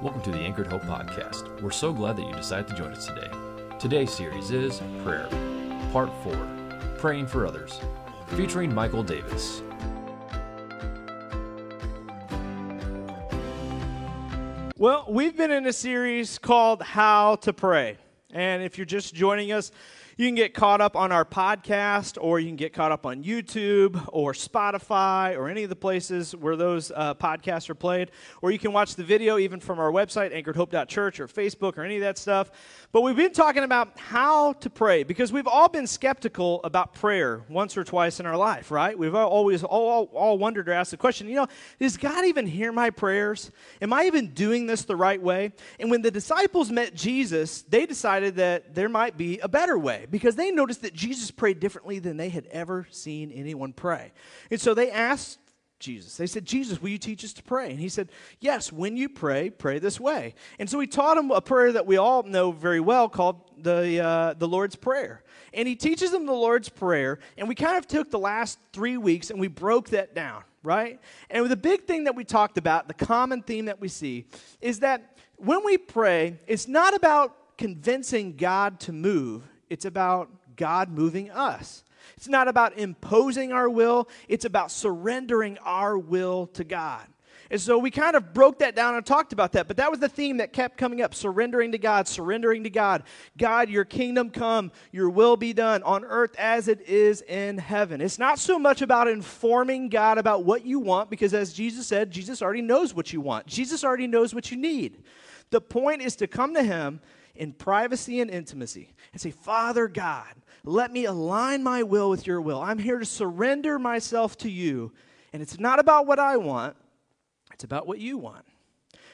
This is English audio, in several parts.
Welcome to the Anchored Hope Podcast. We're so glad that you decided to join us today. Today's series is Prayer, Part 4 Praying for Others, featuring Michael Davis. Well, we've been in a series called How to Pray. And if you're just joining us, you can get caught up on our podcast, or you can get caught up on YouTube or Spotify or any of the places where those uh, podcasts are played. Or you can watch the video even from our website, anchoredhope.church, or Facebook, or any of that stuff. But we've been talking about how to pray because we've all been skeptical about prayer once or twice in our life, right? We've always all, all wondered or asked the question, you know, does God even hear my prayers? Am I even doing this the right way? And when the disciples met Jesus, they decided that there might be a better way because they noticed that Jesus prayed differently than they had ever seen anyone pray. And so they asked Jesus. They said, Jesus, will you teach us to pray? And he said, Yes, when you pray, pray this way. And so he taught them a prayer that we all know very well called the, uh, the Lord's Prayer. And he teaches them the Lord's Prayer. And we kind of took the last three weeks and we broke that down, right? And the big thing that we talked about, the common theme that we see, is that when we pray, it's not about convincing God to move, it's about God moving us. It's not about imposing our will, it's about surrendering our will to God. And so we kind of broke that down and talked about that. But that was the theme that kept coming up surrendering to God, surrendering to God. God, your kingdom come, your will be done on earth as it is in heaven. It's not so much about informing God about what you want, because as Jesus said, Jesus already knows what you want, Jesus already knows what you need. The point is to come to Him in privacy and intimacy and say, Father God, let me align my will with your will. I'm here to surrender myself to you. And it's not about what I want, it's about what you want.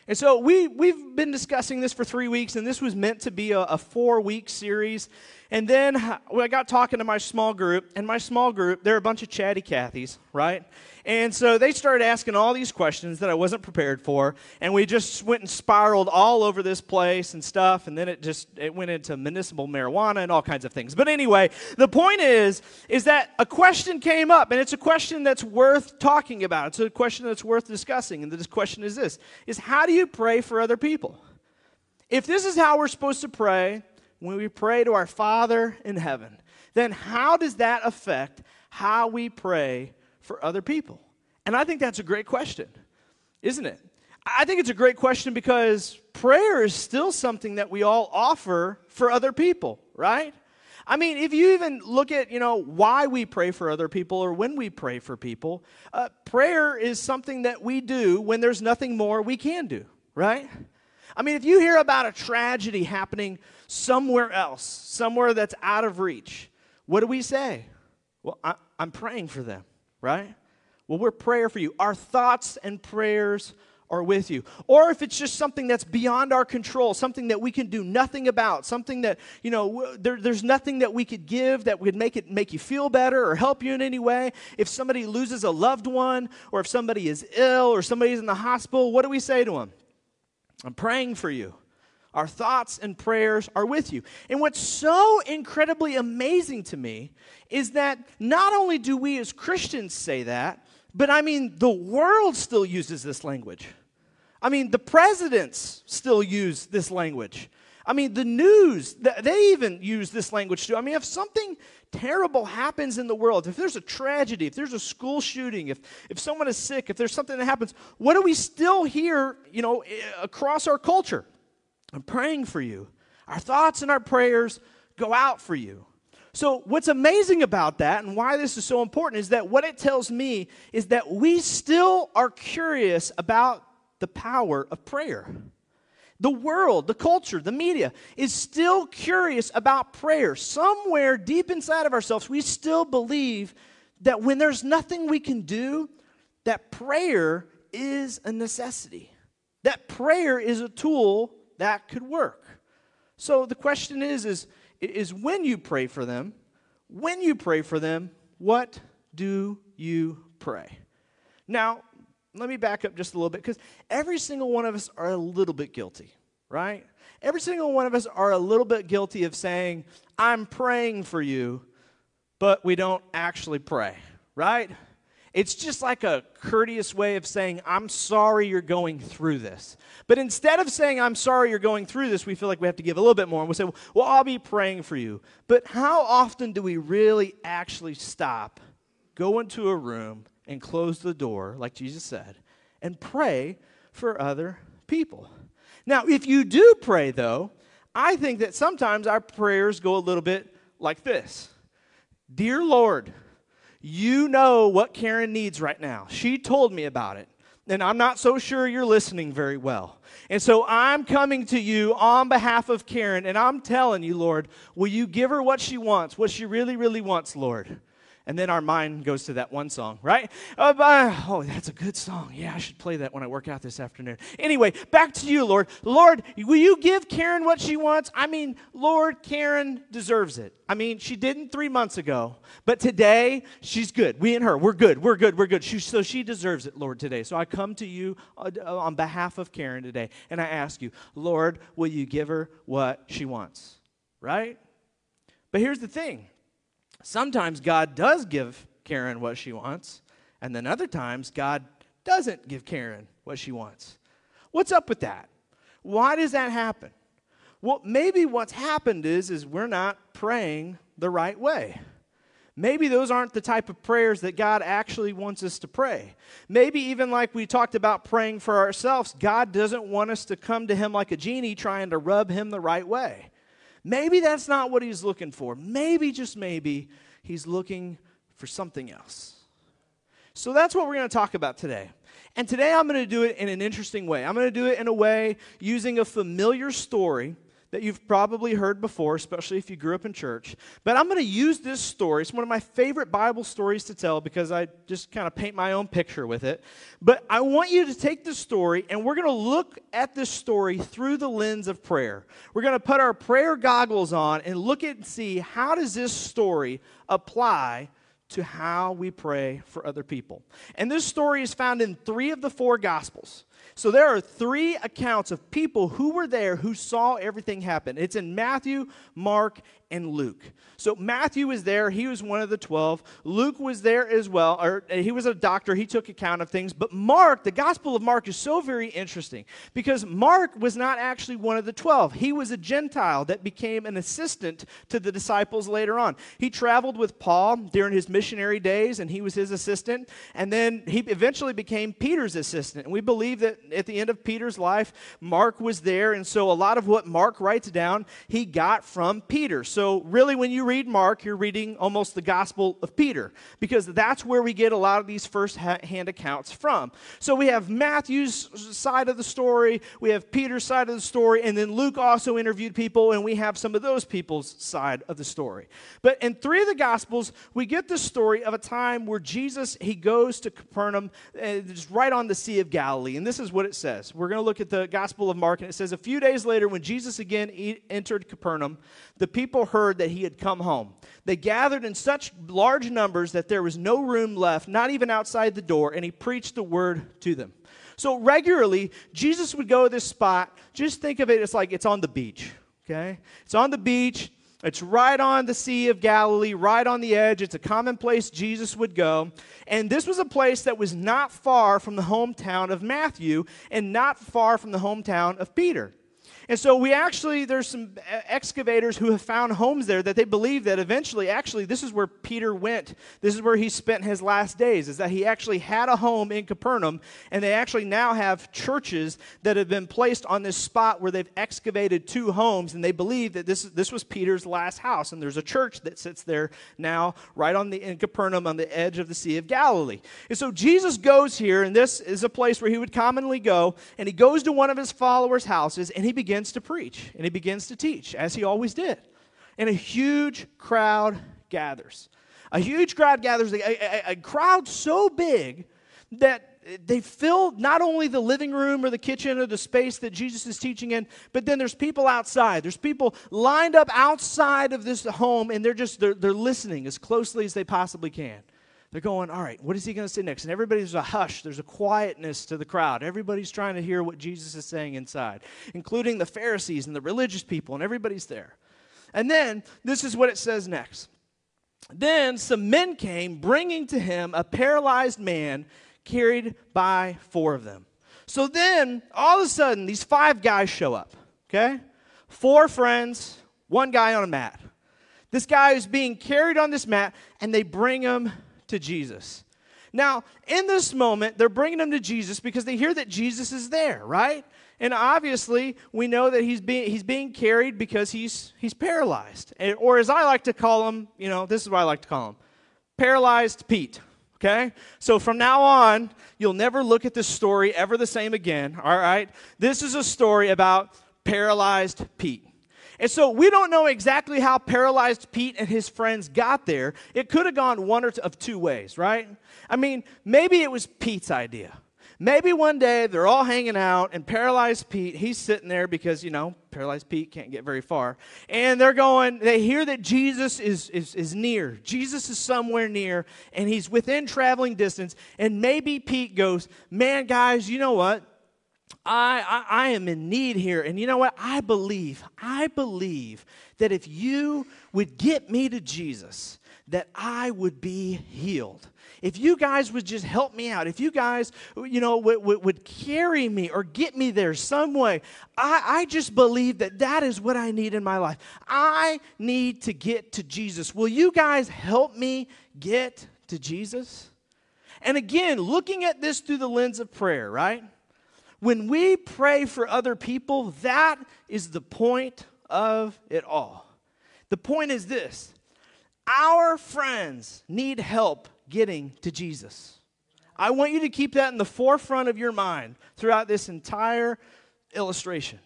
And so we, we've been discussing this for three weeks, and this was meant to be a, a four week series. And then uh, I got talking to my small group, and my small group, they're a bunch of chatty Cathys, right? And so they started asking all these questions that I wasn't prepared for, and we just went and spiraled all over this place and stuff, and then it just it went into municipal marijuana and all kinds of things. But anyway, the point is is that a question came up, and it's a question that's worth talking about. It's a question that's worth discussing, and the question is this: is how do you pray for other people? If this is how we're supposed to pray when we pray to our Father in heaven, then how does that affect how we pray for other people? And I think that's a great question, isn't it? I think it's a great question because prayer is still something that we all offer for other people, right? I mean, if you even look at, you know, why we pray for other people or when we pray for people, uh, prayer is something that we do when there's nothing more we can do, right? I mean, if you hear about a tragedy happening somewhere else, somewhere that's out of reach, what do we say? Well, I, am praying for them, right? Well, we're prayer for you. Our thoughts and prayers are with you. Or if it's just something that's beyond our control, something that we can do nothing about, something that, you know, there, there's nothing that we could give that would make it make you feel better or help you in any way. If somebody loses a loved one, or if somebody is ill, or somebody's in the hospital, what do we say to them? I'm praying for you. Our thoughts and prayers are with you. And what's so incredibly amazing to me is that not only do we as Christians say that, but I mean, the world still uses this language. I mean, the presidents still use this language. I mean, the news, they even use this language too. I mean, if something terrible happens in the world, if there's a tragedy, if there's a school shooting, if, if someone is sick, if there's something that happens, what do we still hear, you know, eh, across our culture? I'm praying for you. Our thoughts and our prayers go out for you. So, what's amazing about that and why this is so important is that what it tells me is that we still are curious about the power of prayer. The world, the culture, the media is still curious about prayer. Somewhere deep inside of ourselves, we still believe that when there's nothing we can do, that prayer is a necessity. That prayer is a tool that could work. So the question is, is is when you pray for them, when you pray for them, what do you pray? Now, let me back up just a little bit because every single one of us are a little bit guilty, right? Every single one of us are a little bit guilty of saying, I'm praying for you, but we don't actually pray, right? It's just like a courteous way of saying, I'm sorry you're going through this. But instead of saying, I'm sorry you're going through this, we feel like we have to give a little bit more. And we say, Well, I'll be praying for you. But how often do we really actually stop, go into a room, and close the door, like Jesus said, and pray for other people? Now, if you do pray, though, I think that sometimes our prayers go a little bit like this Dear Lord, you know what Karen needs right now. She told me about it. And I'm not so sure you're listening very well. And so I'm coming to you on behalf of Karen, and I'm telling you, Lord, will you give her what she wants, what she really, really wants, Lord? And then our mind goes to that one song, right? Uh, oh, that's a good song. Yeah, I should play that when I work out this afternoon. Anyway, back to you, Lord. Lord, will you give Karen what she wants? I mean, Lord, Karen deserves it. I mean, she didn't three months ago, but today she's good. We and her, we're good. We're good. We're good. She, so she deserves it, Lord, today. So I come to you uh, on behalf of Karen today, and I ask you, Lord, will you give her what she wants? Right? But here's the thing Sometimes God does give Karen what she wants, and then other times God doesn't give Karen what she wants. What's up with that? Why does that happen? Well, maybe what's happened is is we're not praying the right way. Maybe those aren't the type of prayers that God actually wants us to pray. Maybe even like we talked about praying for ourselves, God doesn't want us to come to him like a genie trying to rub him the right way. Maybe that's not what he's looking for. Maybe, just maybe, he's looking for something else. So that's what we're going to talk about today. And today I'm going to do it in an interesting way. I'm going to do it in a way using a familiar story that you've probably heard before, especially if you grew up in church. But I'm going to use this story. It's one of my favorite Bible stories to tell because I just kind of paint my own picture with it. But I want you to take this story and we're going to look at this story through the lens of prayer. We're going to put our prayer goggles on and look at and see how does this story apply to how we pray for other people. And this story is found in three of the four gospels. So there are three accounts of people who were there who saw everything happen. It's in Matthew, Mark, and Luke. So Matthew was there, he was one of the 12. Luke was there as well, or uh, he was a doctor, he took account of things. But Mark, the Gospel of Mark is so very interesting because Mark was not actually one of the 12. He was a Gentile that became an assistant to the disciples later on. He traveled with Paul during his missionary days and he was his assistant, and then he eventually became Peter's assistant. And we believe that at the end of Peter's life, Mark was there, and so a lot of what Mark writes down, he got from Peter. So really, when you read Mark, you're reading almost the Gospel of Peter because that's where we get a lot of these first hand accounts from. So, we have Matthew's side of the story, we have Peter's side of the story, and then Luke also interviewed people, and we have some of those people's side of the story. But in three of the Gospels, we get the story of a time where Jesus he goes to Capernaum, just right on the Sea of Galilee, and this is what it says. We're going to look at the Gospel of Mark, and it says, A few days later, when Jesus again entered Capernaum, the people heard that he had come home. They gathered in such large numbers that there was no room left, not even outside the door, and he preached the word to them. So regularly, Jesus would go to this spot. Just think of it as like it's on the beach, okay? It's on the beach. It's right on the Sea of Galilee, right on the edge. It's a common place Jesus would go. And this was a place that was not far from the hometown of Matthew and not far from the hometown of Peter. And so we actually, there's some excavators who have found homes there that they believe that eventually, actually, this is where Peter went. This is where he spent his last days, is that he actually had a home in Capernaum, and they actually now have churches that have been placed on this spot where they've excavated two homes, and they believe that this, this was Peter's last house. And there's a church that sits there now, right on the, in Capernaum on the edge of the Sea of Galilee. And so Jesus goes here, and this is a place where he would commonly go, and he goes to one of his followers' houses, and he begins begins to preach and he begins to teach, as he always did. And a huge crowd gathers. A huge crowd gathers, a, a, a crowd so big that they fill not only the living room or the kitchen or the space that Jesus is teaching in, but then there's people outside. There's people lined up outside of this home and they're just they're, they're listening as closely as they possibly can. They're going, all right, what is he going to say next? And everybody's a hush. There's a quietness to the crowd. Everybody's trying to hear what Jesus is saying inside, including the Pharisees and the religious people, and everybody's there. And then this is what it says next. Then some men came, bringing to him a paralyzed man carried by four of them. So then, all of a sudden, these five guys show up, okay? Four friends, one guy on a mat. This guy is being carried on this mat, and they bring him to Jesus. Now, in this moment, they're bringing him to Jesus because they hear that Jesus is there, right? And obviously, we know that he's being, he's being carried because he's, he's paralyzed. Or as I like to call him, you know, this is what I like to call him paralyzed Pete. Okay? So from now on, you'll never look at this story ever the same again. All right? This is a story about paralyzed Pete. And so we don't know exactly how paralyzed Pete and his friends got there. It could have gone one or two, of two ways, right? I mean, maybe it was Pete's idea. Maybe one day they're all hanging out, and paralyzed Pete, he's sitting there because, you know, paralyzed Pete can't get very far. And they're going, they hear that Jesus is, is, is near. Jesus is somewhere near, and he's within traveling distance. And maybe Pete goes, Man, guys, you know what? I, I, I, am in need here. And you know what? I believe, I believe that if you would get me to Jesus, that I would be healed. If you guys would just help me out, if you guys, you know, would, would, would carry me or get me there some way, I, I just believe that that is what I need in my life. I need to get to Jesus. Will you guys help me get to Jesus? And again, looking at this through the lens of prayer, right? When we pray for other people, that is the point of it all. The point is this our friends need help getting to Jesus. I want you to keep that in the forefront of your mind throughout this entire illustration.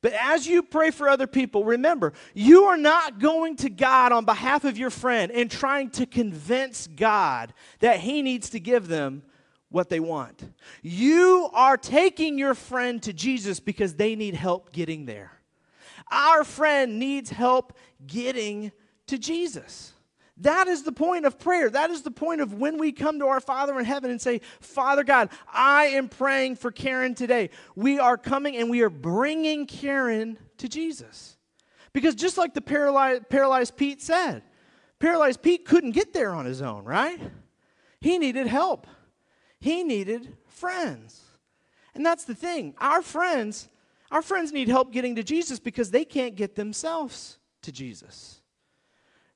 But as you pray for other people, remember, you are not going to God on behalf of your friend and trying to convince God that He needs to give them what they want. You are taking your friend to Jesus because they need help getting there. Our friend needs help getting to Jesus. That is the point of prayer. That is the point of when we come to our Father in heaven and say, Father God, I am praying for Karen today. We are coming and we are bringing Karen to Jesus. Because just like the paralyzed, paralyzed Pete said, paralyzed Pete couldn't get there on his own, right? He needed help, he needed friends. And that's the thing. Our friends, our friends need help getting to Jesus because they can't get themselves to Jesus.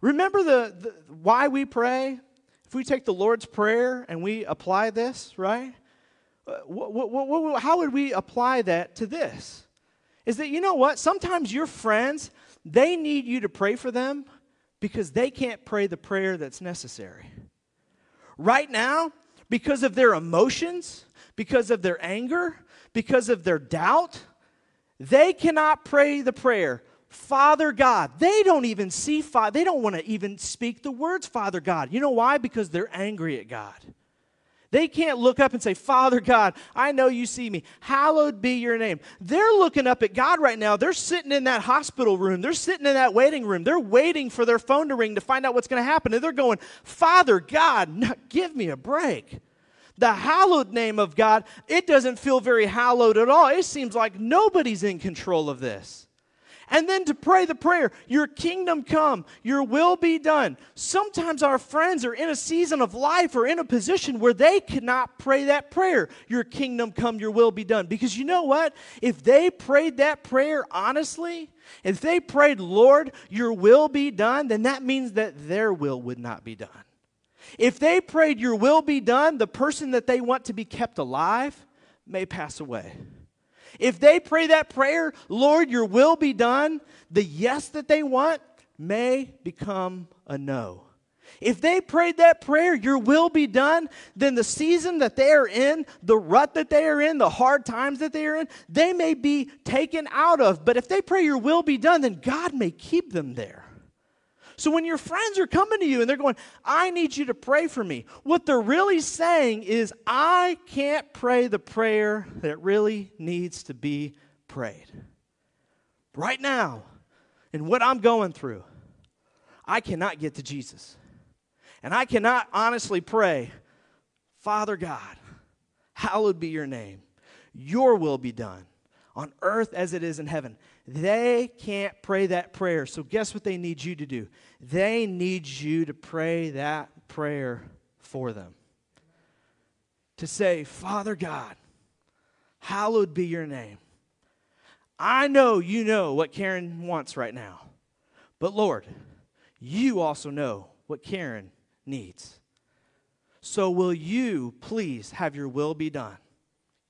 Remember the, the, why we pray? If we take the Lord's Prayer and we apply this, right? What, what, what, how would we apply that to this? Is that, you know what? Sometimes your friends, they need you to pray for them because they can't pray the prayer that's necessary. Right now, because of their emotions, because of their anger, because of their doubt, they cannot pray the prayer Father God. They don't even see Father. They don't want to even speak the words Father God. You know why? Because they're angry at God. They can't look up and say, Father God, I know you see me. Hallowed be your name. They're looking up at God right now. They're sitting in that hospital room. They're sitting in that waiting room. They're waiting for their phone to ring to find out what's going to happen. And they're going, Father God, give me a break. The hallowed name of God, it doesn't feel very hallowed at all. It seems like nobody's in control of this and then to pray the prayer, Your kingdom come, Your will be done. Sometimes our friends are in a season of life or in a position where they cannot pray that prayer, Your kingdom come, Your will be done. Because you know what? If they prayed that prayer honestly, if they prayed, Lord, Your will be done, then that means that their will would not be done. If they prayed, Your will be done, the person that they want to be kept alive may pass away. If they pray that prayer, Lord, your will be done, the yes that they want may become a no. If they prayed that prayer, your will be done, then the season that they are in, the rut that they are in, the hard times that they are in, they may be taken out of. But if they pray your will be done, then God may keep them there. So when your friends are coming to you and they're going, I need you to pray for me, what they're really saying is, I can't pray the prayer that really needs to be prayed. Right now, in what I'm going through, I cannot get to Jesus. And I cannot honestly pray, Father God, hallowed be your name. Your will be done. on earth as it is in heaven. They can't pray that prayer. So, guess what they need you to do? They need you to pray that prayer for them. To say, Father God, hallowed be your name. I know you know what Karen wants right now. But Lord, you also know what Karen needs. So will you please have your will be done?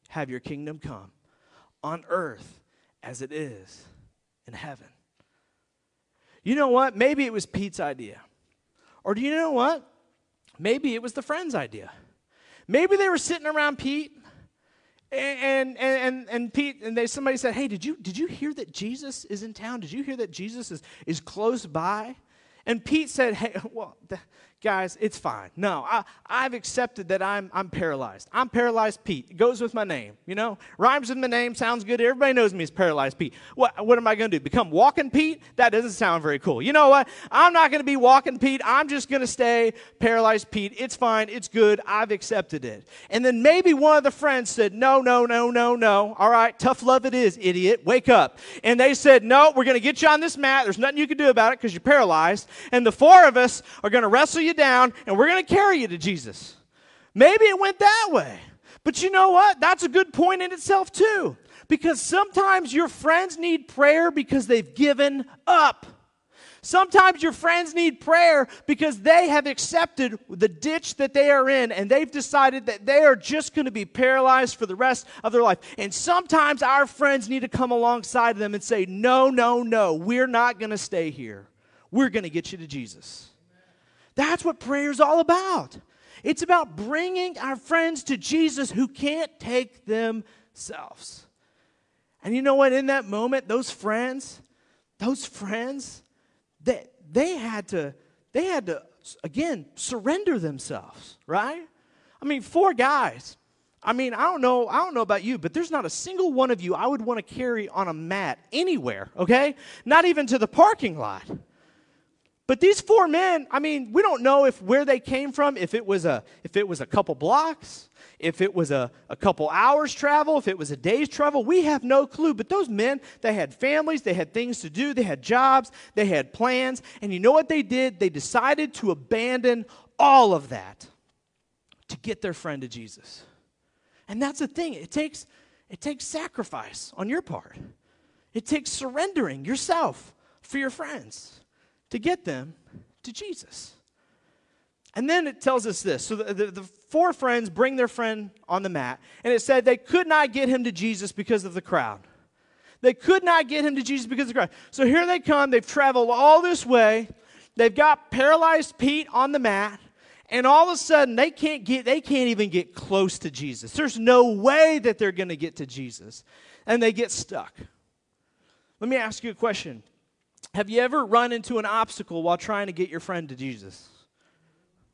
Have your kingdom come on earth as it is in heaven. You know what? Maybe it was Pete's idea. Or do you know what? Maybe it was the friend's idea. Maybe they were sitting around Pete and, and, and, and Pete, and they, somebody said, Hey, did you, did you hear that Jesus is in town? Did you hear that Jesus is, is close by? And Pete said, Hey, well, guys, it's fine. No, I, I've accepted that I'm, I'm paralyzed. I'm paralyzed Pete. It goes with my name, you know? Rhymes with my name, sounds good. Everybody knows me as paralyzed Pete. What, what am I going to do? Become walking Pete? That doesn't sound very cool. You know what? I'm not going to be walking Pete. I'm just going to stay paralyzed Pete. It's fine. It's good. I've accepted it. And then maybe one of the friends said, No, no, no, no, no. All right, tough love it is, idiot. Wake up. And they said, No, we're going to get you on this mat. There's nothing you can do about it because you're paralyzed. And the four of us are going to wrestle you down and we're going to carry you to Jesus. Maybe it went that way. But you know what? That's a good point in itself, too. Because sometimes your friends need prayer because they've given up. Sometimes your friends need prayer because they have accepted the ditch that they are in and they've decided that they are just going to be paralyzed for the rest of their life. And sometimes our friends need to come alongside them and say, No, no, no, we're not going to stay here. We're going to get you to Jesus. That's what prayer is all about. It's about bringing our friends to Jesus who can't take themselves. And you know what? In that moment, those friends, those friends, they, they had to, they had to, again, surrender themselves, right? I mean, four guys. I mean, I don't know, I don't know about you, but there's not a single one of you I would want to carry on a mat anywhere, okay? Not even to the parking lot. But these four men, I mean, we don't know if where they came from, if it was a if it was a couple blocks, if it was a, a couple hours travel, if it was a day's travel, we have no clue. But those men, they had families, they had things to do, they had jobs, they had plans, and you know what they did? They decided to abandon all of that to get their friend to Jesus. And that's the thing. It takes it takes sacrifice on your part. It takes surrendering yourself for your friends to get them to Jesus. And then it tells us this. So the, the, the, four friends bring their friend on the mat, and it said they could not get him to Jesus because of the crowd. They could not get him to Jesus because of the crowd. So here they come. They've traveled all this way. They've got paralyzed Pete on the mat, and all of a sudden they can't get they can't even get close to Jesus. There's no way that they're going to get to Jesus. And they get stuck. Let me ask you a question. Have you ever run into an obstacle while trying to get your friend to Jesus?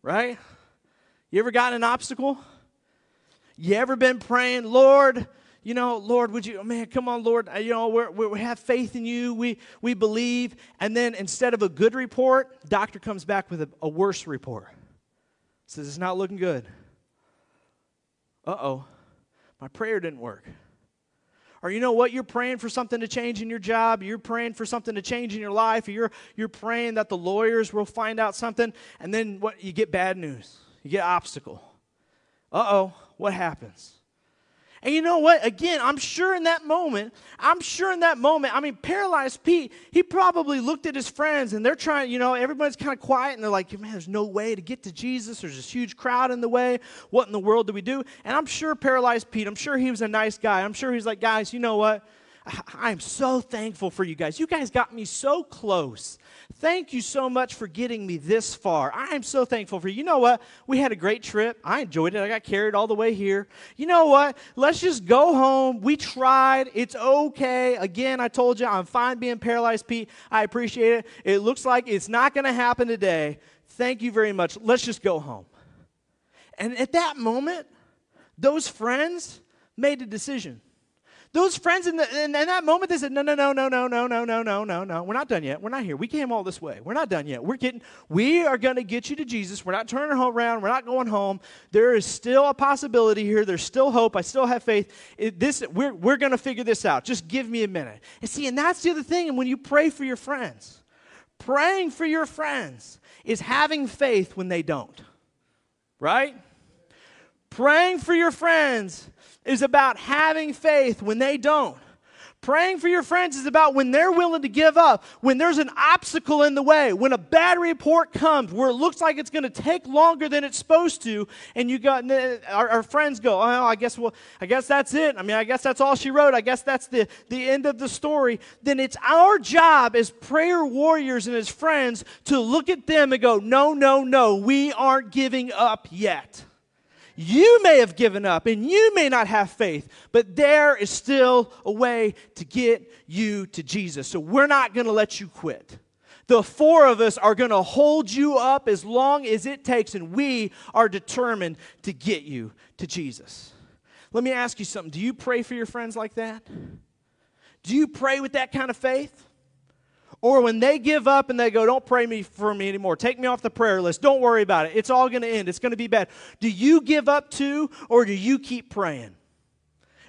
Right? You ever gotten an obstacle? You ever been praying, Lord, you know, Lord, would you, man, come on, Lord, you know, we're, we have faith in you, we, we believe. And then instead of a good report, doctor comes back with a, a worse report. Says it's not looking good. Uh oh, my prayer didn't work. Or you know what? You're praying for something to change in your job. You're praying for something to change in your life. You're, you're praying that the lawyers will find out something. And then what? You get bad news. You get obstacle. Uh oh. What happens? And you know what? Again, I'm sure in that moment, I'm sure in that moment, I mean, paralyzed Pete, he probably looked at his friends and they're trying, you know, everybody's kind of quiet and they're like, man, there's no way to get to Jesus. There's this huge crowd in the way. What in the world do we do? And I'm sure paralyzed Pete, I'm sure he was a nice guy. I'm sure he's like, guys, you know what? I'm so thankful for you guys. You guys got me so close. Thank you so much for getting me this far. I am so thankful for you. You know what? We had a great trip. I enjoyed it. I got carried all the way here. You know what? Let's just go home. We tried. It's okay. Again, I told you I'm fine being paralyzed, Pete. I appreciate it. It looks like it's not going to happen today. Thank you very much. Let's just go home. And at that moment, those friends made a decision. Those friends in, the, in, in, that moment, they said, no, no, no, no, no, no, no, no, no, no, no. We're not done yet. We're not here. We came all this way. We're not done yet. We're getting, we are going to get you to Jesus. We're not turning around. We're not going home. There is still a possibility here. There's still hope. I still have faith. It, this, we're, we're going to figure this out. Just give me a minute. And see, and that's the other thing. And when you pray for your friends, praying for your friends is having faith when they don't. Right? Praying for your friends is about having faith when they don't. Praying for your friends is about when they're willing to give up, when there's an obstacle in the way, when a bad report comes where it looks like it's going to take longer than it's supposed to, and you got our, our, friends go, "Oh, I guess well, I guess that's it. I mean, I guess that's all she wrote. I guess that's the the end of the story." Then it's our job as prayer warriors and as friends to look at them and go, "No, no, no, we aren't giving up yet." You may have given up and you may not have faith, but there is still a way to get you to Jesus. So we're not going to let you quit. The four of us are going to hold you up as long as it takes, and we are determined to get you to Jesus. Let me ask you something. Do you pray for your friends like that? Do you pray with that kind of faith? Or when they give up and they go, Don't pray me for me anymore. Take me off the prayer list. Don't worry about it. It's all going to end. It's going to be bad. Do you give up too, or do you keep praying?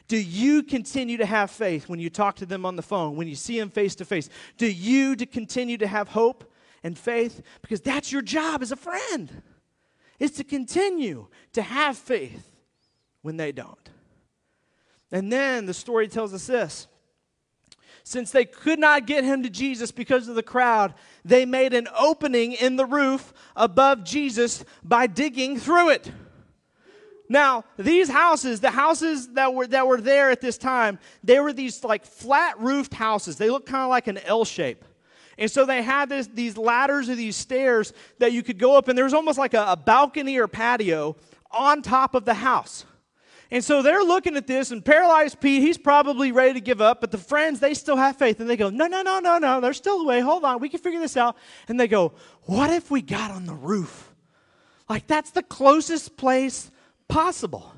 Do you continue to have faith when you talk to them on the phone, when you see them face to face? Do you to continue to have hope and faith? Because that's your job as a friend, is to continue to have faith when they don't. And then the story tells us this since they could not get him to Jesus because of the crowd, they made an opening in the roof above Jesus by digging through it. Now, these houses, the houses that were that were there at this time, they were these like flat roofed houses. They looked kind of like an L shape. And so they had this, these ladders or these stairs that you could go up, and there was almost like a, a balcony or patio on top of the house. And so they're looking at this, and paralyzed Pete, he's probably ready to give up, but the friends, they still have faith. And they go, No, no, no, no, no, there's still a way. Hold on, we can figure this out. And they go, What if we got on the roof? Like, that's the closest place possible.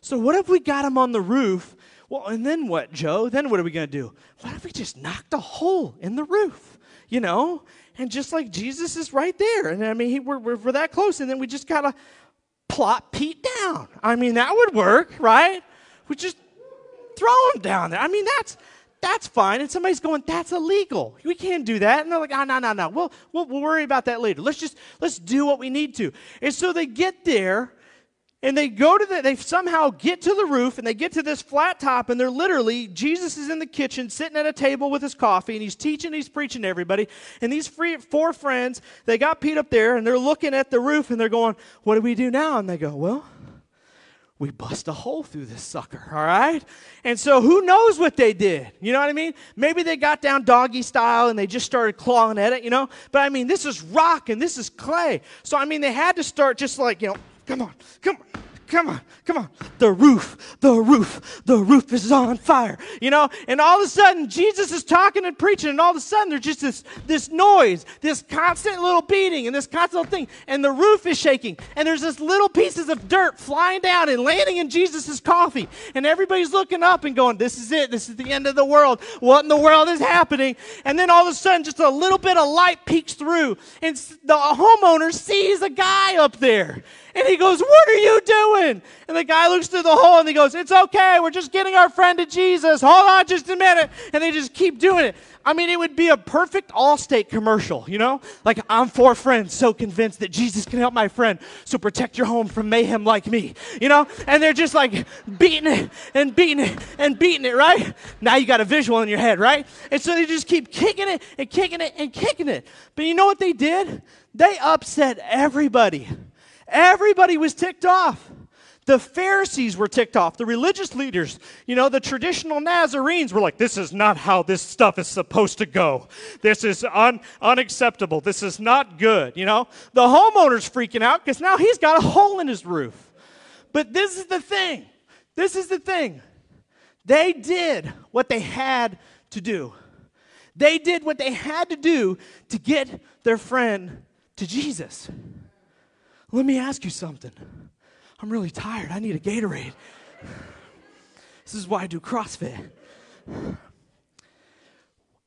So, what if we got him on the roof? Well, and then what, Joe? Then what are we going to do? What if we just knocked a hole in the roof? You know? And just like Jesus is right there. And I mean, he, we're, we're, that close. And then we just got to plop Pete down. I mean, that would work, right? We just throw him down there. I mean, that's that's fine. And somebody's going, that's illegal. We can't do that. And they're like, oh, no, no, no. We'll, we'll, we'll worry about that later. Let's just, let's do what we need to. And so they get there and they go to the, they somehow get to the roof and they get to this flat top and they're literally, Jesus is in the kitchen sitting at a table with his coffee and he's teaching, he's preaching to everybody. And these free, four friends, they got Pete up there and they're looking at the roof and they're going, what do we do now? And they go, well, we bust a hole through this sucker, all right? And so who knows what they did? You know what I mean? Maybe they got down doggy style and they just started clawing at it, you know? But I mean, this is rock and this is clay. So I mean, they had to start just like, you know, Come on, come on. Come on, come on. The roof, the roof, the roof is on fire. You know, and all of a sudden Jesus is talking and preaching, and all of a sudden there's just this this noise, this constant little beating, and this constant thing, and the roof is shaking, and there's this little pieces of dirt flying down and landing in Jesus' coffee, and everybody's looking up and going, This is it, this is the end of the world. What in the world is happening? And then all of a sudden just a little bit of light peeks through, and the homeowner sees a guy up there. And he goes, What are you doing? And the guy looks through the hole and he goes, It's okay. We're just getting our friend to Jesus. Hold on just a minute. And they just keep doing it. I mean, it would be a perfect Allstate commercial, you know? Like, I'm four friends so convinced that Jesus can help my friend, so protect your home from mayhem like me, you know? And they're just like beating it and beating it and beating it, right? Now you got a visual in your head, right? And so they just keep kicking it and kicking it and kicking it. But you know what they did? They upset everybody. Everybody was ticked off. The Pharisees were ticked off. The religious leaders, you know, the traditional Nazarenes were like, this is not how this stuff is supposed to go. This is un- unacceptable. This is not good, you know. The homeowner's freaking out because now he's got a hole in his roof. But this is the thing. This is the thing. They did what they had to do. They did what they had to do to get their friend to Jesus. Let me ask you something. I'm really tired. I need a Gatorade. This is why I do CrossFit.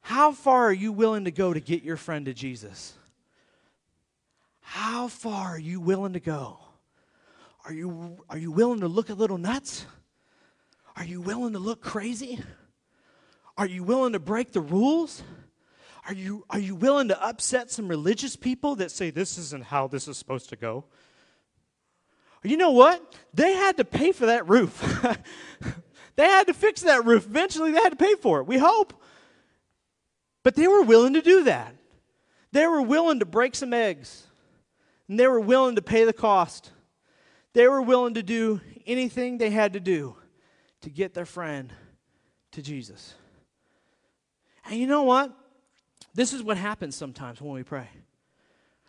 How far are you willing to go to get your friend to Jesus? How far are you willing to go? Are you, are you willing to look a little nuts? Are you willing to look crazy? Are you willing to break the rules? Are you, are you willing to upset some religious people that say this isn't how this is supposed to go? You know what? They had to pay for that roof. they had to fix that roof. Eventually, they had to pay for it. We hope. But they were willing to do that. They were willing to break some eggs. And they were willing to pay the cost. They were willing to do anything they had to do to get their friend to Jesus. And you know what? This is what happens sometimes when we pray.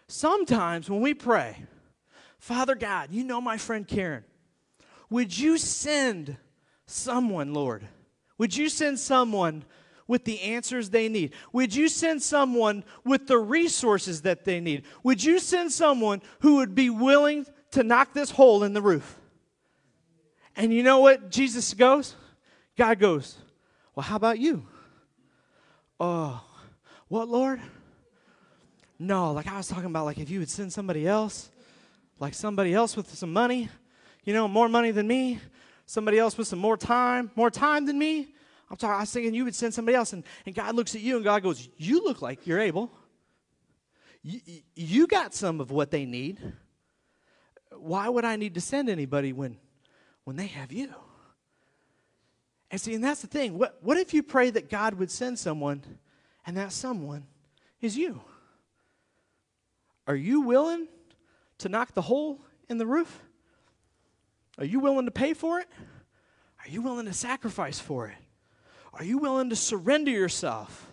Sometimes when we pray, Father God, you know my friend Karen. Would you send someone, Lord? Would you send someone with the answers they need? Would you send someone with the resources that they need? Would you send someone who would be willing to knock this hole in the roof? And you know what Jesus goes? God goes, Well, how about you? Oh, what, Lord? No, like I was talking about, like if you would send somebody else, like somebody else with some money, you know, more money than me, somebody else with some more time, more time than me. I'm talking, I was thinking you would send somebody else, and, and God looks at you and God goes, You look like you're able. You, you got some of what they need. Why would I need to send anybody when, when they have you? And see, and that's the thing. What, what if you pray that God would send someone and that someone is you? Are you willing to knock the hole in the roof? Are you willing to pay for it? Are you willing to sacrifice for it? Are you willing to surrender yourself?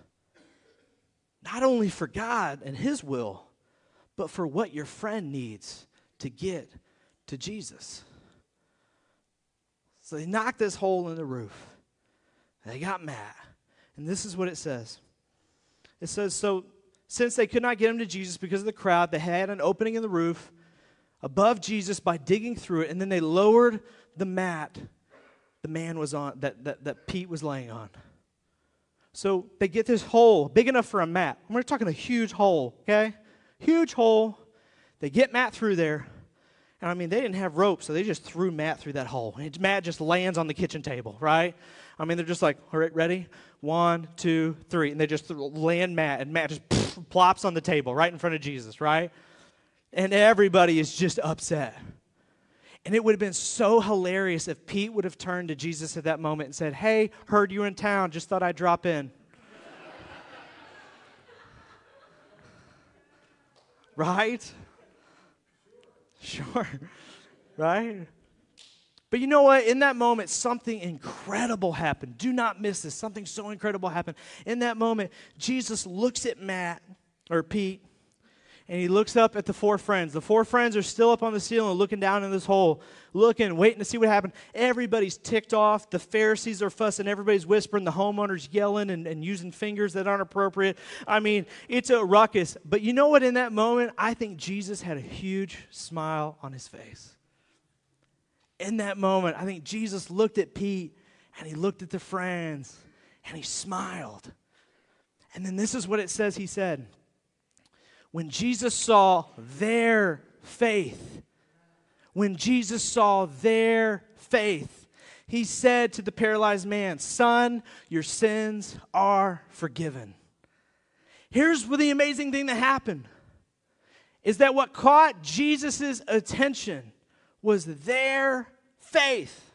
Not only for God and His will, but for what your friend needs to get to Jesus. So they knocked this hole in the roof. They got mad. And this is what it says it says, So since they could not get him to Jesus because of the crowd, they had an opening in the roof above Jesus by digging through it, and then they lowered the mat the man was on, that, that, that Pete was laying on. So they get this hole big enough for a mat. We're talking a huge hole, okay? Huge hole. They get Matt through there. And I mean, they didn't have rope, so they just threw Matt through that hole. And Matt just lands on the kitchen table, right? I mean, they're just like, all right, ready? One, two, three. And they just land Matt, and Matt just plops on the table right in front of Jesus, right? And everybody is just upset. And it would have been so hilarious if Pete would have turned to Jesus at that moment and said, Hey, heard you in town, just thought I'd drop in. right? Sure. Right? But you know what? In that moment, something incredible happened. Do not miss this. Something so incredible happened. In that moment, Jesus looks at Matt or Pete and he looks up at the four friends. The four friends are still up on the ceiling looking down in this hole, looking, waiting to see what happened. Everybody's ticked off. The Pharisees are fussing. Everybody's whispering. The homeowner's yelling and, and using fingers that aren't appropriate. I mean, it's a ruckus. But you know what? In that moment, I think Jesus had a huge smile on his face. In that moment, I think Jesus looked at Pete and he looked at the friends and he smiled. And then this is what it says he said when Jesus saw their faith, when Jesus saw their faith, he said to the paralyzed man, Son, your sins are forgiven. Here's the amazing thing that happened is that what caught Jesus' attention was their faith.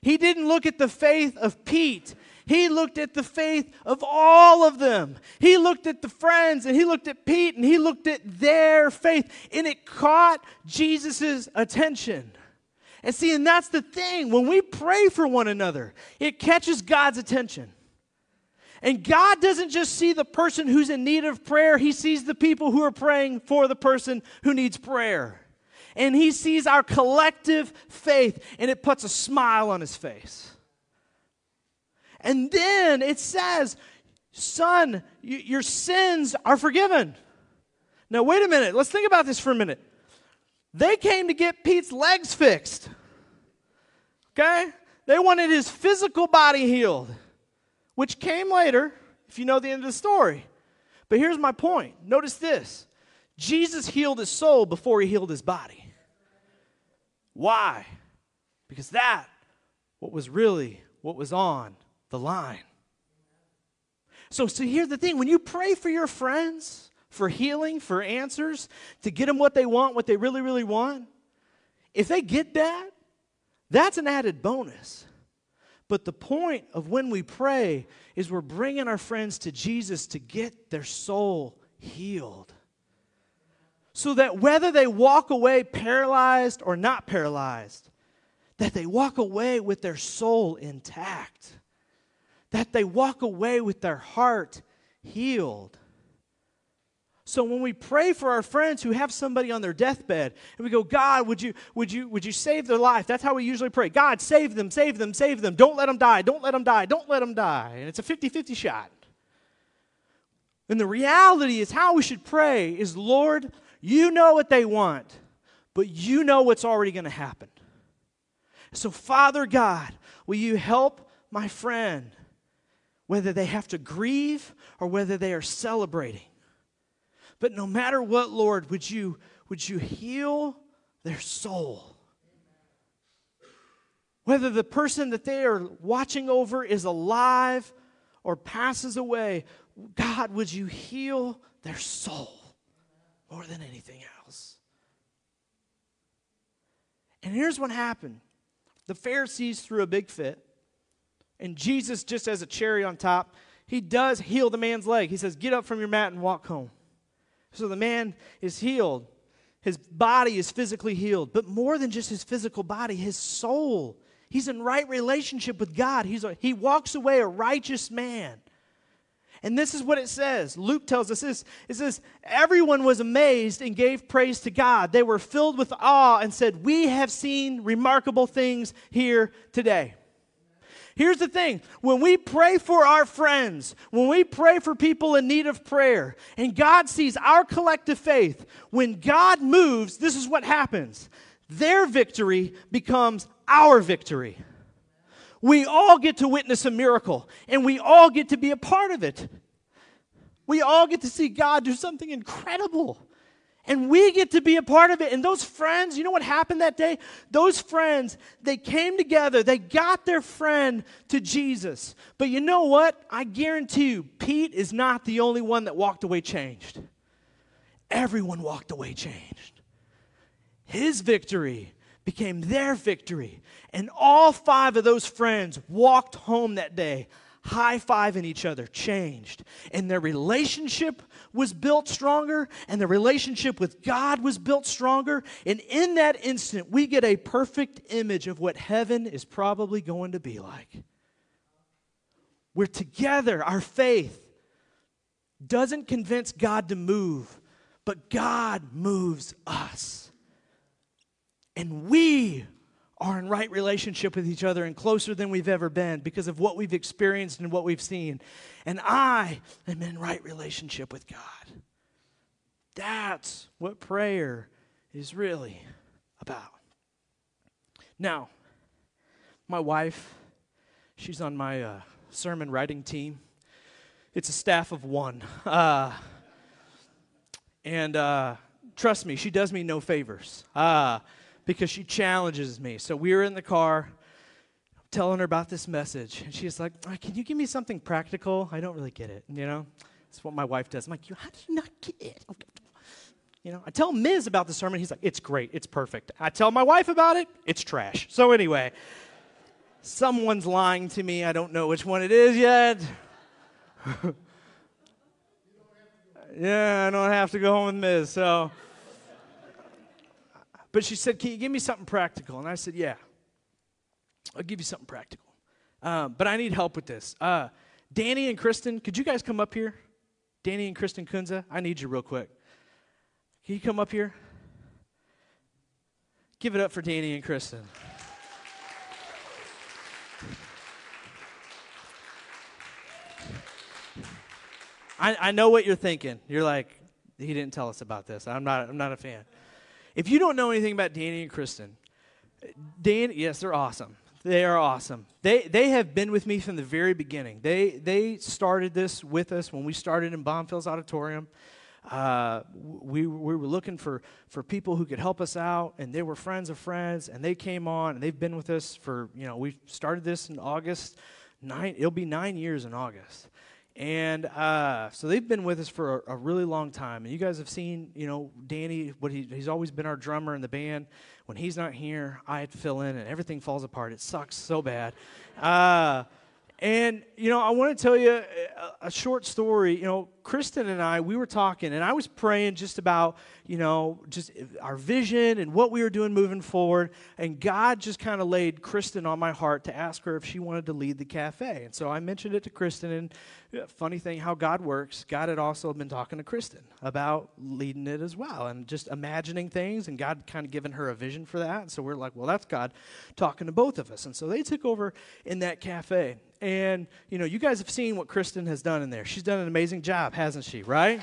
He didn't look at the faith of Pete he looked at the faith of all of them. He looked at the friends and he looked at Pete and he looked at their faith and it caught Jesus' attention. And see, and that's the thing. When we pray for one another, it catches God's attention. And God doesn't just see the person who's in need of prayer, He sees the people who are praying for the person who needs prayer. And He sees our collective faith, and it puts a smile on His face. And then it says, Son, your sins are forgiven. Now, wait a minute. Let's think about this for a minute. They came to get Pete's legs fixed. Okay? They wanted his physical body healed. which came later, if you know the end of the story. But here's my point notice this Jesus healed his soul before he healed his body. Why? Because that what was really what was on the line. So, so here's the thing when you pray for your friends for healing, for answers, to get them what they want, what they really, really want, if they get that, that's an added bonus. But the point of when we pray is we're bringing our friends to Jesus to get their soul healed. So that whether they walk away paralyzed or not paralyzed, that they walk away with their soul intact, that they walk away with their heart healed. So when we pray for our friends who have somebody on their deathbed and we go, God, would you, would you, would you save their life? That's how we usually pray. God, save them, save them, save them. Don't let them die, don't let them die, don't let them die. And it's a 50 50 shot. And the reality is how we should pray is, Lord, you know what they want, but you know what's already going to happen. So, Father God, will you help my friend, whether they have to grieve or whether they are celebrating? But no matter what, Lord, would you, would you heal their soul? Whether the person that they are watching over is alive or passes away, God, would you heal their soul more than anything else? And here's what happened the Pharisees threw a big fit, and Jesus, just as a cherry on top, he does heal the man's leg. He says, Get up from your mat and walk home. So the man is healed. His body is physically healed, but more than just his physical body, his soul. He's in right relationship with God. He's a, he walks away a righteous man. And this is what it says. Luke tells us this. It says, Everyone was amazed and gave praise to God. They were filled with awe and said, We have seen remarkable things here today. Here's the thing when we pray for our friends, when we pray for people in need of prayer, and God sees our collective faith, when God moves, this is what happens their victory becomes our victory. We all get to witness a miracle, and we all get to be a part of it. We all get to see God do something incredible. And we get to be a part of it. And those friends, you know what happened that day? Those friends, they came together. They got their friend to Jesus. But you know what? I guarantee you, Pete is not the only one that walked away changed. Everyone walked away changed. His victory became their victory. And all five of those friends walked home that day high fiving each other changed. And their relationship was built stronger, and the relationship with God was built stronger. And in that instant, we get a perfect image of what heaven is probably going to be like. We're together, our faith doesn't convince God to move, but God moves us. And we are in right relationship with each other and closer than we've ever been because of what we've experienced and what we've seen. And I am in right relationship with God. That's what prayer is really about. Now, my wife, she's on my uh, sermon writing team. It's a staff of one. Uh, and uh, trust me, she does me no favors. Because she challenges me. So we were in the car telling her about this message, and she's like, Can you give me something practical? I don't really get it. You know, that's what my wife does. I'm like, How do you not get it? You know, I tell Miz about the sermon. He's like, It's great. It's perfect. I tell my wife about it. It's trash. So anyway, someone's lying to me. I don't know which one it is yet. yeah, I don't have to go home with Miz. So. But she said, Can you give me something practical? And I said, Yeah, I'll give you something practical. Um, but I need help with this. Uh, Danny and Kristen, could you guys come up here? Danny and Kristen Kunza, I need you real quick. Can you come up here? Give it up for Danny and Kristen. I, I know what you're thinking. You're like, he didn't tell us about this. I'm not, I'm not a fan. If you don't know anything about Danny and Kristen, Dan, yes, they're awesome. They are awesome. They, they have been with me from the very beginning. They, they started this with us when we started in Bonfils Auditorium. Uh, we, we were looking for, for people who could help us out, and they were friends of friends, and they came on, and they've been with us for, you know, we started this in August. Nine, it'll be nine years in August. And uh, so they've been with us for a, a, really long time. And you guys have seen, you know, Danny, what he, he's always been our drummer in the band. When he's not here, I fill in, and everything falls apart. It sucks so bad. Uh, and, you know, I want to tell you a, a, short story. You know, Kristen and I, we were talking, and I was praying just about, you know, just our vision and what we were doing moving forward. And God just kind of laid Kristen on my heart to ask her if she wanted to lead the cafe. And so I mentioned it to Kristen, and funny thing how God works, God had also been talking to Kristen about leading it as well and just imagining things, and God kind of given her a vision for that. And so we're like, well, that's God talking to both of us. And so they took over in that cafe. And, you know, you guys have seen what Kristen has done in there. She's done an amazing job, hasn't she, right?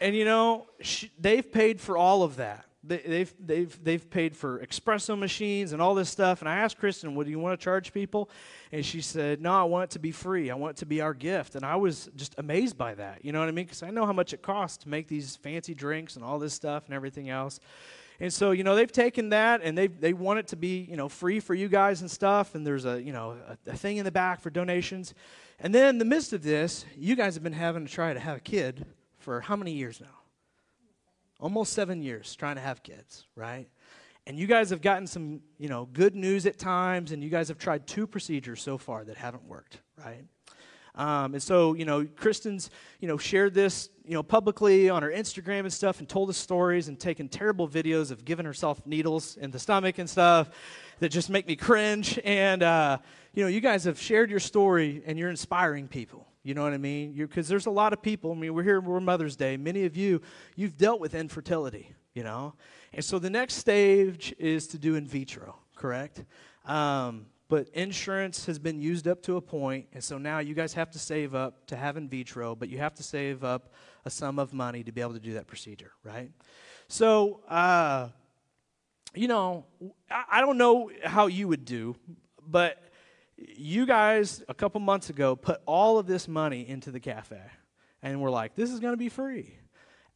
and, you know, she, they've paid for all of that they, they've, they've, they've paid for espresso machines and all this stuff. And I asked Kristen, "What do you want to charge people?" And she said, "No, I want it to be free. I want it to be our gift." And I was just amazed by that. You know what I mean? Because I know how much it costs to make these fancy drinks and all this stuff and everything else. And so, you know, they've taken that and they they want it to be, you know, free for you guys and stuff. And there's a, you know, a, a thing in the back for donations. And then in the midst of this, you guys have been having to try to have a kid for how many years now? Almost seven years trying to have kids, right? And you guys have gotten some, you know, good news at times, and you guys have tried two procedures so far that haven't worked, right? Um, and so, you know, Kristen's, you know, shared this, you know, publicly on her Instagram and stuff and told us stories and taken terrible videos of giving herself needles in the stomach and stuff that just make me cringe. And, uh, you know, you guys have shared your story and you're inspiring people. You know what I mean? Because there's a lot of people. I mean, we're here, we're Mother's Day. Many of you, you've dealt with infertility, you know? And so the next stage is to do in vitro, correct? Um, but insurance has been used up to a point, and so now you guys have to save up to have in vitro, but you have to save up a sum of money to be able to do that procedure, right? So, uh, you know, I, I don't know how you would do, but you guys a couple months ago put all of this money into the cafe and we're like this is going to be free.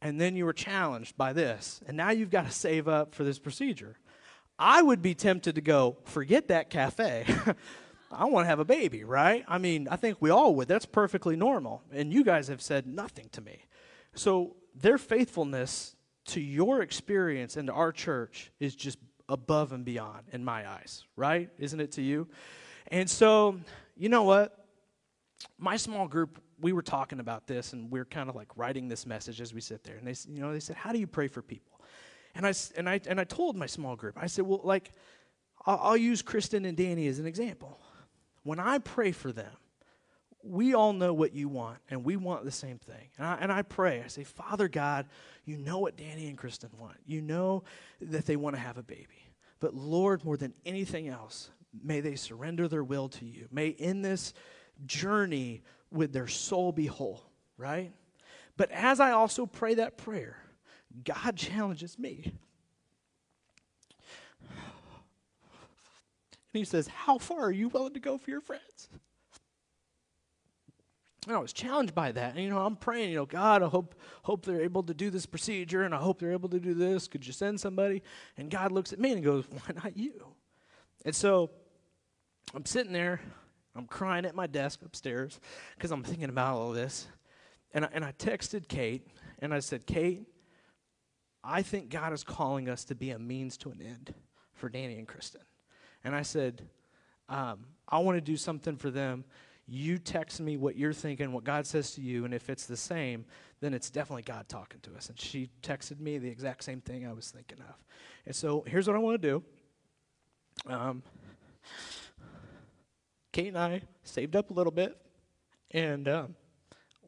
And then you were challenged by this and now you've got to save up for this procedure. I would be tempted to go forget that cafe. I want to have a baby right? I mean i think we all would. That's perfectly normal. And you guys have said nothing to me. So their faithfulness to your experience and to our church is just above and beyond in my eyes right? Isn't it to you and so, you know what? My small group, we were talking about this, and we are kind of like writing this message as we sit there. And they, you know, they said, "How do you pray for people?" And I and I and I told my small group, I said, "Well, like, I'll, I'll use Kristen and Danny as an example. When I pray for them, we all know what you want, and we want the same thing. And I, and I pray, I say, Father God, you know what Danny and Kristen want. You know that they want to have a baby. But Lord, more than anything else, May they surrender their will to you. May in this journey with their soul be whole, right? But as I also pray that prayer, God challenges me. And he says, How far are you willing to go for your friends? And I was challenged by that. And, you know, I'm praying, you know, God, I hope, hope they're able to do this procedure and I hope they're able to do this. Could you send somebody? And God looks at me and goes, Why not you? And so I'm sitting there, I'm crying at my desk upstairs because I'm thinking about all this. And I, and I texted Kate and I said, Kate, I think God is calling us to be a means to an end for Danny and Kristen. And I said, um, I want to do something for them. You text me what you're thinking, what God says to you, and if it's the same, then it's definitely God talking to us. And she texted me the exact same thing I was thinking of. And so here's what I want to do. Um, Kate and I saved up a little bit, and um,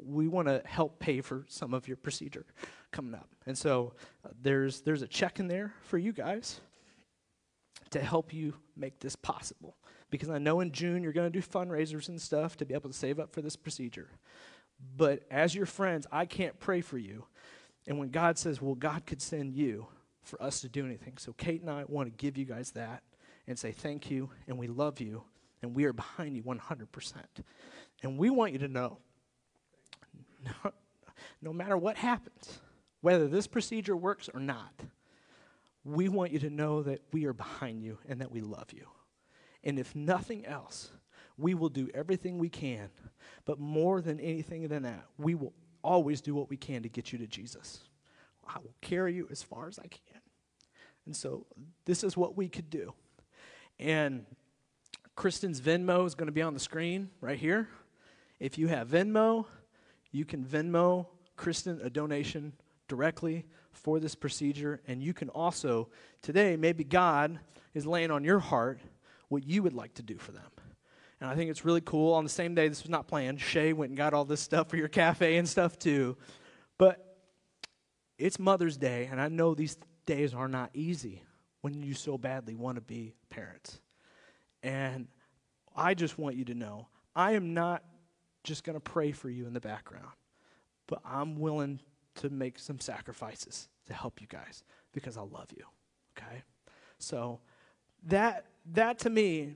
we want to help pay for some of your procedure coming up. And so uh, there's there's a check in there for you guys to help you make this possible. Because I know in June you're going to do fundraisers and stuff to be able to save up for this procedure. But as your friends, I can't pray for you. And when God says, well, God could send you for us to do anything. So, Kate and I want to give you guys that and say thank you, and we love you, and we are behind you 100%. And we want you to know no, no matter what happens, whether this procedure works or not, we want you to know that we are behind you and that we love you. And if nothing else, we will do everything we can. But more than anything than that, we will always do what we can to get you to Jesus. I will carry you as far as I can. And so this is what we could do. And Kristen's Venmo is going to be on the screen right here. If you have Venmo, you can Venmo Kristen a donation directly for this procedure. And you can also, today, maybe God is laying on your heart what you would like to do for them. And I think it's really cool. On the same day, this was not planned. Shay went and got all this stuff for your cafe and stuff too. But it's Mother's Day, and I know these days are not easy when you so badly want to be parents. And I just want you to know I am not just going to pray for you in the background, but I'm willing to make some sacrifices to help you guys because I love you. Okay? So that that to me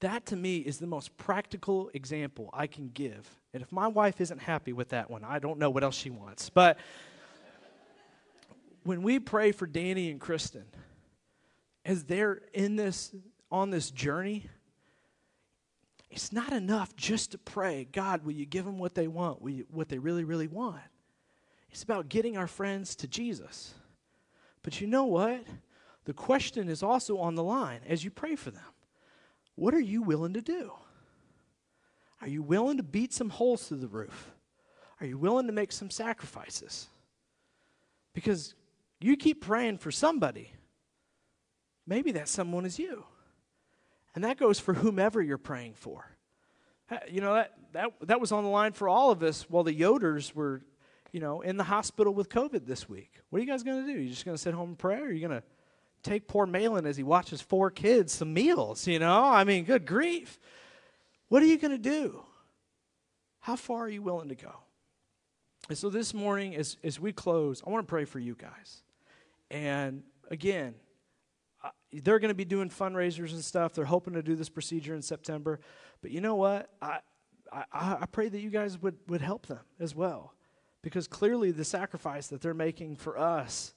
that to me is the most practical example I can give. And if my wife isn't happy with that one, I don't know what else she wants. But when we pray for Danny and Kristen, as they're in this on this journey, it's not enough just to pray, God, will you give them what they want, what they really, really want? It's about getting our friends to Jesus. But you know what? The question is also on the line as you pray for them. What are you willing to do? Are you willing to beat some holes through the roof? Are you willing to make some sacrifices? Because you keep praying for somebody. Maybe that someone is you. And that goes for whomever you're praying for. You know, that, that, that was on the line for all of us while the Yoders were, you know, in the hospital with COVID this week. What are you guys going to do? You're just going to sit home and pray? Or are you going to take poor Malin as he watches four kids some meals, you know? I mean, good grief. What are you going to do? How far are you willing to go? And so this morning, as, as we close, I want to pray for you guys. And again, they're going to be doing fundraisers and stuff. They're hoping to do this procedure in September. But you know what? I, I, I pray that you guys would, would help them as well. Because clearly, the sacrifice that they're making for us,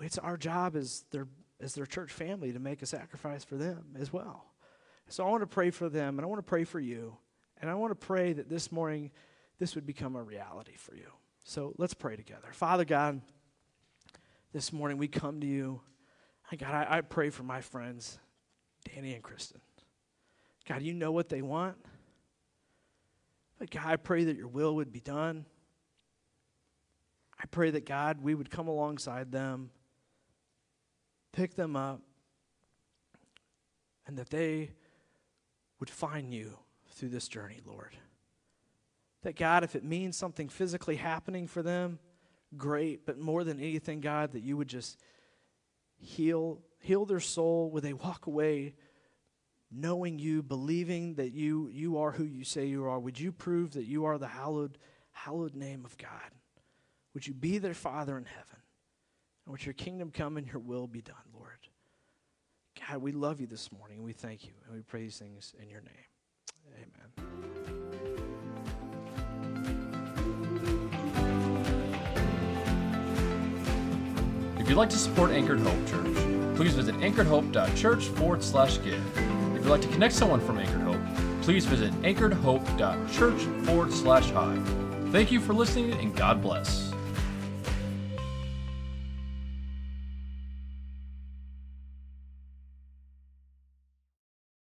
it's our job as their, as their church family to make a sacrifice for them as well. So I want to pray for them, and I want to pray for you. And I want to pray that this morning, this would become a reality for you. So let's pray together. Father God, this morning we come to you. God, I, I pray for my friends, Danny and Kristen. God, you know what they want. But God, I pray that your will would be done. I pray that God, we would come alongside them, pick them up, and that they would find you through this journey, Lord. That God, if it means something physically happening for them, great, but more than anything, God, that you would just heal heal their soul where they walk away knowing you, believing that you you are who you say you are. Would you prove that you are the hallowed hallowed name of God? Would you be their Father in heaven? And would your kingdom come and your will be done, Lord? God, we love you this morning we thank you and we praise things in your name. Amen. If you'd like to support Anchored Hope Church, please visit anchoredhope.church forward slash give. If you'd like to connect someone from Anchored Hope, please visit anchoredhope.church forward slash hi. Thank you for listening and God bless.